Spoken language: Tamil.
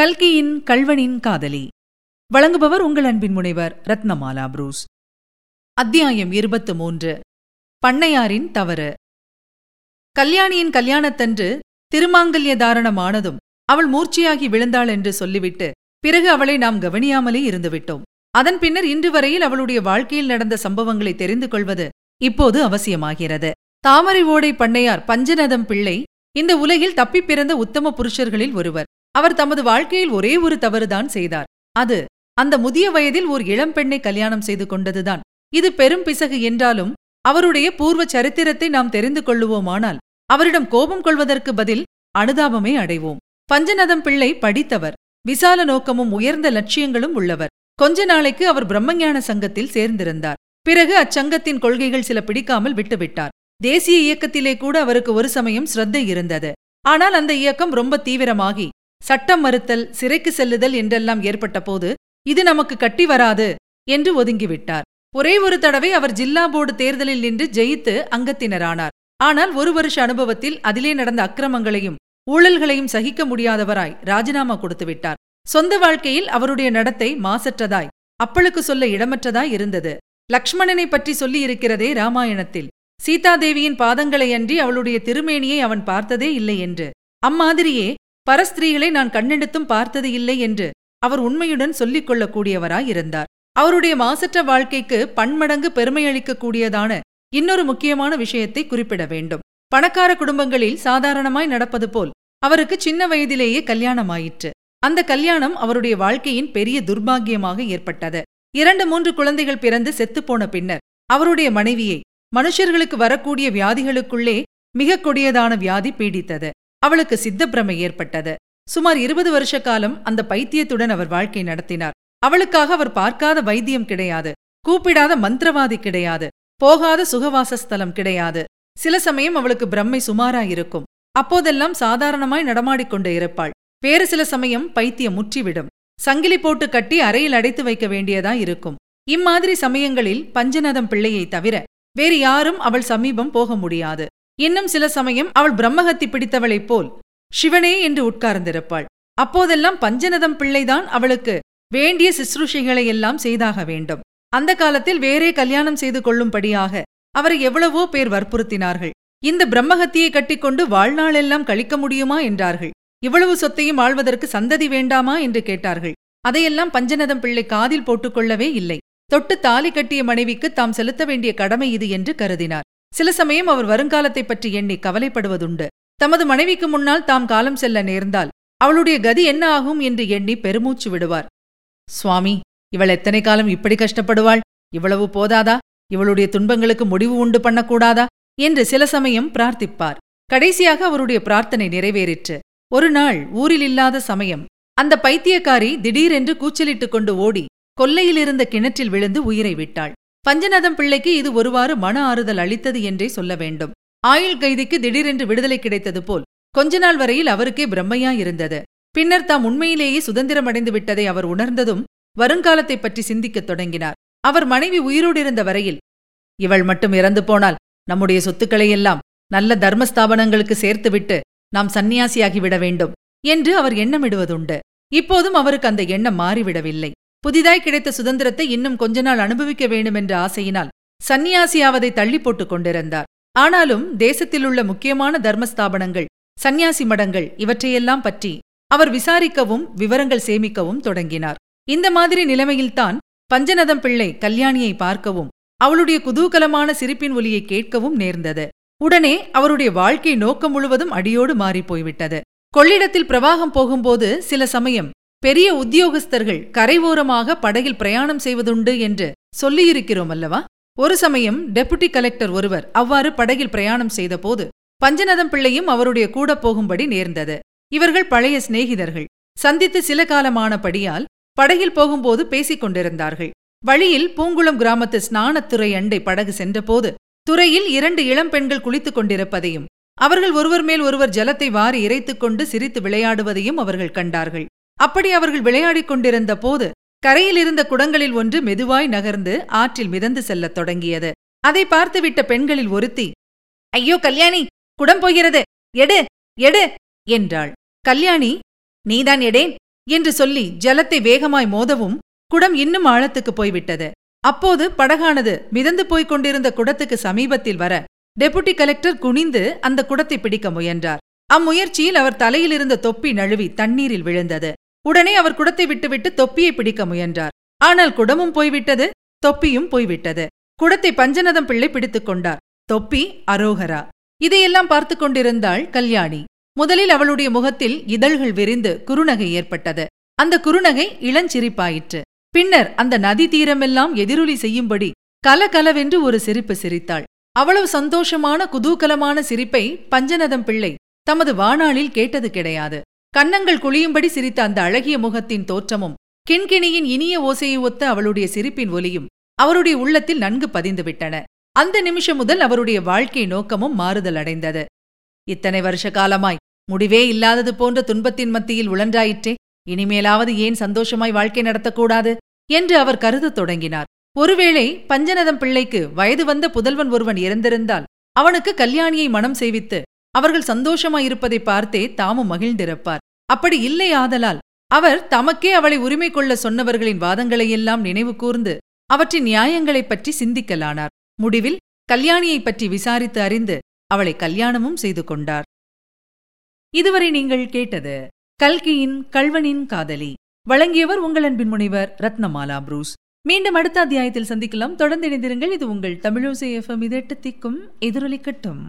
கல்கியின் கல்வனின் காதலி. வழங்குபவர் உங்கள் அன்பின் முனைவர் ரத்னமாலா புரூஸ். அத்தியாயம் இருபத்து மூன்று பண்ணையாரின் தவறு. கல்யாணியின் கல்யாணத்தன்று திருமாங்கல்ய தாரணமானதும் அவள் மூர்ச்சியாகி விழுந்தாள் என்று சொல்லிவிட்டு பிறகு அவளை நாம் கவனியாமலே இருந்துவிட்டோம். அதன் பின்னர் இன்று வரையில் அவளுடைய வாழ்க்கையில் நடந்த சம்பவங்களை தெரிந்து கொள்வது இப்போது அவசியமாகிறது. தாமரை ஓடை பண்ணையார் பஞ்சநதம் பிள்ளை இந்த உலகில் தப்பிப் பிறந்த உத்தம புருஷர்களில் ஒருவர். அவர் தமது வாழ்க்கையில் ஒரே ஒரு தவறுதான் செய்தார். அது அந்த முதிய வயதில் ஓர் இளம்பெண்ணை கல்யாணம் செய்து கொண்டதுதான். இது பெரும் பிசகு என்றாலும் அவருடைய பூர்வ சரித்திரத்தை நாம் தெரிந்து கொள்ளுவோமானால் அவரிடம் கோபம் கொள்வதற்கு பதில் அனுதாபமே அடைவோம். பஞ்சநதம் பிள்ளை படித்தவர். விசால நோக்கமும் உயர்ந்த லட்சியங்களும் உள்ளவர். கொஞ்ச நாளைக்கு அவர் பிரம்மஞான சங்கத்தில் சேர்ந்திருந்தார். பிறகு அச்சங்கத்தின் கொள்கைகள் சில பிடிக்காமல் விட்டுவிட்டார். தேசிய இயக்கத்திலே கூட அவருக்கு ஒரு சமயம் ஸ்ரத்தை இருந்தது. ஆனால் அந்த இயக்கம் ரொம்ப தீவிரமாகி சட்டம் மறுத்தல் சிறைக்கு செல்லுதல் என்றெல்லாம் ஏற்பட்ட போது இது நமக்கு கட்டி வராது என்று ஒதுங்கிவிட்டார். ஒரே ஒரு தடவை அவர் ஜில்லா போர்டு தேர்தலில் நின்று ஜெயித்து அங்கத்தினரானார். ஆனால் ஒரு வருஷ அனுபவத்தில் அதிலே நடந்த அக்கிரமங்களையும் ஊழல்களையும் சகிக்க முடியாதவராய் ராஜினாமா கொடுத்துவிட்டார் சொந்த வாழ்க்கையில் அவருடைய நடத்தை மாசற்றதாய் அப்பளுக்கு சொல்ல இடமற்றதாய் இருந்தது. லக்ஷ்மணனை பற்றி சொல்லியிருக்கிறதே ராமாயணத்தில். சீதாதேவியின் பாதங்களையன்றி அவளுடைய திருமேனியை அவன் பார்த்ததே இல்லை என்று. அம்மாதிரியே பரஸ்திரீகளை நான் கண்ணெடுத்தும் பார்த்தது இல்லை என்று அவர் உண்மையுடன் சொல்லிக் கொள்ளக்கூடியவராயிருந்தார். அவருடைய மாசற்ற வாழ்க்கைக்கு பன்மடங்கு பெருமையளிக்கக்கூடியதான இன்னொரு முக்கியமான விஷயத்தை குறிப்பிட வேண்டும். பணக்கார குடும்பங்களில் சாதாரணமாய் நடப்பது போல் அவருக்கு சின்ன வயதிலேயே கல்யாணமாயிற்று. அந்த கல்யாணம் அவருடைய வாழ்க்கையின் பெரிய துர்பாக்கியமாக ஏற்பட்டது. இரண்டு மூன்று குழந்தைகள் பிறந்து செத்துப்போன பின்னர் அவருடைய மனைவியை மனுஷர்களுக்கு வரக்கூடிய வியாதிகளுக்குள்ளே மிக கொடியதான வியாதி பீடித்தது. அவளுக்கு சித்தப்பிரமை ஏற்பட்டது. சுமார் இருபது வருஷ காலம் அந்த பைத்தியத்துடன் அவர் வாழ்க்கை நடத்தினார். அவளுக்காக அவர் பார்க்காத வைத்தியம் கிடையாது. கூப்பிடாத மந்திரவாதி கிடையாது. போகாத சுகவாசஸ்தலம் கிடையாது. சில சமயம் அவளுக்கு பிரம்மை சுமாராயிருக்கும். அப்போதெல்லாம் சாதாரணமாய் நடமாடிக்கொண்டு இருப்பாள். வேறு சில சமயம் பைத்தியம் முற்றிவிடும். சங்கிலி போட்டு கட்டி அறையில் அடைத்து வைக்க வேண்டியதா இருக்கும். இம்மாதிரி சமயங்களில் பஞ்சநதம் பிள்ளையை தவிர வேறு யாரும் அவள் சமீபம் போக முடியாது. இன்னும் சில சமயம் அவள் பிரம்மஹத்தி பிடித்தவளைப் போல் சிவனே என்று உட்கார்ந்திருப்பாள். அப்போதெல்லாம் பஞ்சநதம் பிள்ளைதான் அவளுக்கு வேண்டிய சிசுருஷைகளை எல்லாம் செய்தாக வேண்டும். அந்த காலத்தில் வேறே கல்யாணம் செய்து கொள்ளும்படியாக அவரை எவ்வளவோ பேர் வற்புறுத்தினார்கள். இந்த பிரம்மஹத்தியை கட்டிக்கொண்டு வாழ்நாளெல்லாம் கழிக்க முடியுமா என்றார்கள். இவ்வளவு சொத்தையும் ஆழ்வதற்கு சந்ததி வேண்டாமா என்று கேட்டார்கள். அதையெல்லாம் பஞ்சநதம் பிள்ளை காதில் போட்டுக்கொள்ளவே இல்லை. தொட்டு தாலி கட்டிய மனைவிக்கு தாம் செலுத்த வேண்டிய கடமை இது என்று கருதினார். சில சமயம் அவர் வருங்காலத்தைப் பற்றி எண்ணி கவலைப்படுவதுண்டு. தமது மனைவிக்கு முன்னால் தாம் காலம் செல்ல நேர்ந்தால் அவளுடைய கதி என்ன ஆகும் என்று எண்ணி பெருமூச்சு விடுவார். சுவாமி இவள் எத்தனை காலம் இப்படி கஷ்டப்படுவாள்? இவ்வளவு போதாதா? இவளுடைய துன்பங்களுக்கு முடிவு உண்டு பண்ணக்கூடாதா? என்று சில சமயம் பிரார்த்திப்பார். கடைசியாக அவருடைய பிரார்த்தனை நிறைவேறிற்று. ஒரு நாள் ஊரில் இல்லாத சமயம் அந்த பைத்தியக்காரி திடீரென்று கூச்சலிட்டுக் கொண்டு ஓடி கொல்லையிலிருந்த கிணற்றில் விழுந்து உயிரை விட்டாள். பஞ்சநதம் பிள்ளைக்கு இது ஒருவாறு மன ஆறுதல் அளித்தது என்றே சொல்ல வேண்டும். ஆயுள் கைதிக்கு திடீரென்று விடுதலை கிடைத்தது போல் கொஞ்ச நாள் வரையில் அவருக்கே பிரம்மையாயிருந்தது. பின்னர் தாம் உண்மையிலேயே சுதந்திரமடைந்து விட்டதை அவர் உணர்ந்ததும் வருங்காலத்தைப் பற்றி சிந்திக்கத் தொடங்கினார். அவர் மனைவி உயிரோடு இருந்த வரையில் இவள் மட்டும் இறந்து போனால் நம்முடைய சொத்துக்களையெல்லாம் நல்ல தர்மஸ்தாபனங்களுக்கு சேர்த்துவிட்டு நாம் சந்நியாசியாகிவிட வேண்டும் என்று அவர் எண்ணமிடுவதுண்டு. இப்போதும் அவருக்கு அந்த எண்ணம் மாறிவிடவில்லை. புதிதாய் கிடைத்த சுதந்திரத்தை இன்னும் கொஞ்ச நாள் அனுபவிக்க வேண்டுமென்ற ஆசையினால் சந்நியாசியாவதை தள்ளி போட்டுக் கொண்டிருந்தார். ஆனாலும் தேசத்திலுள்ள முக்கியமான தர்மஸ்தாபனங்கள் சந்நியாசி மடங்கள் இவற்றையெல்லாம் பற்றி அவர் விசாரிக்கவும் விவரங்கள் சேமிக்கவும் தொடங்கினார். இந்த மாதிரி நிலைமையில்தான் பஞ்சநதம் பிள்ளை கல்யாணியை பார்க்கவும் அவளுடைய குதூகலமான சிரிப்பின் ஒலியை கேட்கவும் நேர்ந்தது. உடனே அவருடைய வாழ்க்கை நோக்கம் முழுவதும் அடியோடு மாறிப் போய்விட்டது. கொள்ளிடத்தில் பிரவாகம் போகும்போது சில சமயம் பெரிய உத்தியோகஸ்தர்கள் கரைவோரமாக படகில் பிரயாணம் செய்வதுண்டு என்று சொல்லியிருக்கிறோம் அல்லவா? ஒரு சமயம் டெபுட்டி கலெக்டர் ஒருவர் அவ்வாறு படகில் பிரயாணம் செய்தபோது பஞ்சநதம் பிள்ளையும் அவருடைய கூட போகும்படி நேர்ந்தது. இவர்கள் பழைய சிநேகிதர்கள். சந்தித்து சில காலமானபடியால் படகில் போகும்போது பேசிக் கொண்டிருந்தார்கள். வழியில் பூங்குளம் கிராமத்து ஸ்நானத்துறை அண்டை படகு சென்றபோது துறையில் இரண்டு இளம் பெண்கள் குளித்துக் கொண்டிருப்பதையும் அவர்கள் ஒருவர் மேல் ஒருவர் ஜலத்தை வாரி இறைத்துக் கொண்டு சிரித்து விளையாடுவதையும் அவர்கள் கண்டார்கள். அப்படி அவர்கள் விளையாடிக் கொண்டிருந்த போது கரையில் இருந்த குடங்களில் ஒன்று மெதுவாய் நகர்ந்து ஆற்றில் மிதந்து செல்லத் தொடங்கியது. அதை பார்த்துவிட்ட பெண்களில் ஒருத்தி ஐயோ கல்யாணி குடம் போகிறது. எடு எடு என்றாள். கல்யாணி நீதான் எடேன் என்று சொல்லி ஜலத்தை வேகமாய் மோதவும் குடம் இன்னும் ஆழத்துக்கு போய்விட்டது. அப்போது படகானது மிதந்து போய்க் கொண்டிருந்த குடத்துக்கு சமீபத்தில் வர டெபுட்டி கலெக்டர் குனிந்து அந்த குடத்தை பிடிக்க முயன்றார். அம்முயற்சியில் அவர் தலையிலிருந்த தொப்பி நழுவி தண்ணீரில் விழுந்தது. உடனே அவர் குடத்தை விட்டுவிட்டு தொப்பியை பிடிக்க முயன்றார். ஆனால் குடமும் போய்விட்டது தொப்பியும் போய்விட்டது. குடத்தை பஞ்சநதம் பிள்ளை பிடித்துக் கொண்டார். தொப்பி அரோகரா. இதையெல்லாம் பார்த்து கொண்டிருந்தாள் கல்யாணி. முதலில் அவளுடைய முகத்தில் இதழ்கள் விரிந்து குறுநகை ஏற்பட்டது. அந்த குறுநகை இளஞ்சிரிப்பாயிற்று. பின்னர் அந்த நதி தீரமெல்லாம் எதிரொலி செய்யும்படி கலகலவென்று ஒரு சிரிப்பு சிரித்தாள். அவ்வளவு சந்தோஷமான குதூகலமான சிரிப்பை பஞ்சநதம் பிள்ளை தமது வாணாளில் கேட்டது கிடையாது. கன்னங்கள் குழியும்படி சிரித்த அந்த அழகிய முகத்தின் தோற்றமும் கிண்கிணியின் இனிய ஓசையை ஒத்த அவளுடைய சிரிப்பின் ஒலியும் அவருடைய உள்ளத்தில் நன்கு பதிந்துவிட்டன. அந்த நிமிஷம் முதல் அவருடைய வாழ்க்கை நோக்கமும் மாறுதல் அடைந்தது. இத்தனை வருஷ காலமாய் முடிவே இல்லாதது போன்ற துன்பத்தின் மத்தியில் உழன்றாயிற்றே இனிமேலாவது ஏன் சந்தோஷமாய் வாழ்க்கை நடத்தக்கூடாது? என்று அவர் கருதத் தொடங்கினார். ஒருவேளை பஞ்சநதம் பிள்ளைக்கு வயது வந்த புதல்வன் ஒருவன் இறந்திருந்தால் அவனுக்கு கல்யாணியை மனம் செய்வித்து அவர்கள் சந்தோஷமாயிருப்பதை பார்த்தே தாமும் மகிழ்ந்திருப்பார். அப்படி இல்லை ஆதலால் அவர் தமக்கே அவளை உரிமை கொள்ள சொன்னவர்களின் வாதங்களையெல்லாம் நினைவு கூர்ந்து அவற்றின் நியாயங்களைப் பற்றி சிந்திக்கலானார். முடிவில் கல்யாணியைப் பற்றி விசாரித்து அறிந்து அவளை கல்யாணமும் செய்து கொண்டார். இதுவரை நீங்கள் கேட்டது கல்கியின் கல்வனின் காதலி. வழங்கியவர் உங்கள் அன்பின் முனைவர் ரத்னமாலா புரூஸ். மீண்டும் அடுத்த அத்தியாயத்தில் சந்திக்கலாம். தொடர்ந்து இணைந்திருங்கள். இது உங்கள் தமிழோசை எஃப்எம். இதெட்டு திக்கும் எதிரொலிக்கட்டும்.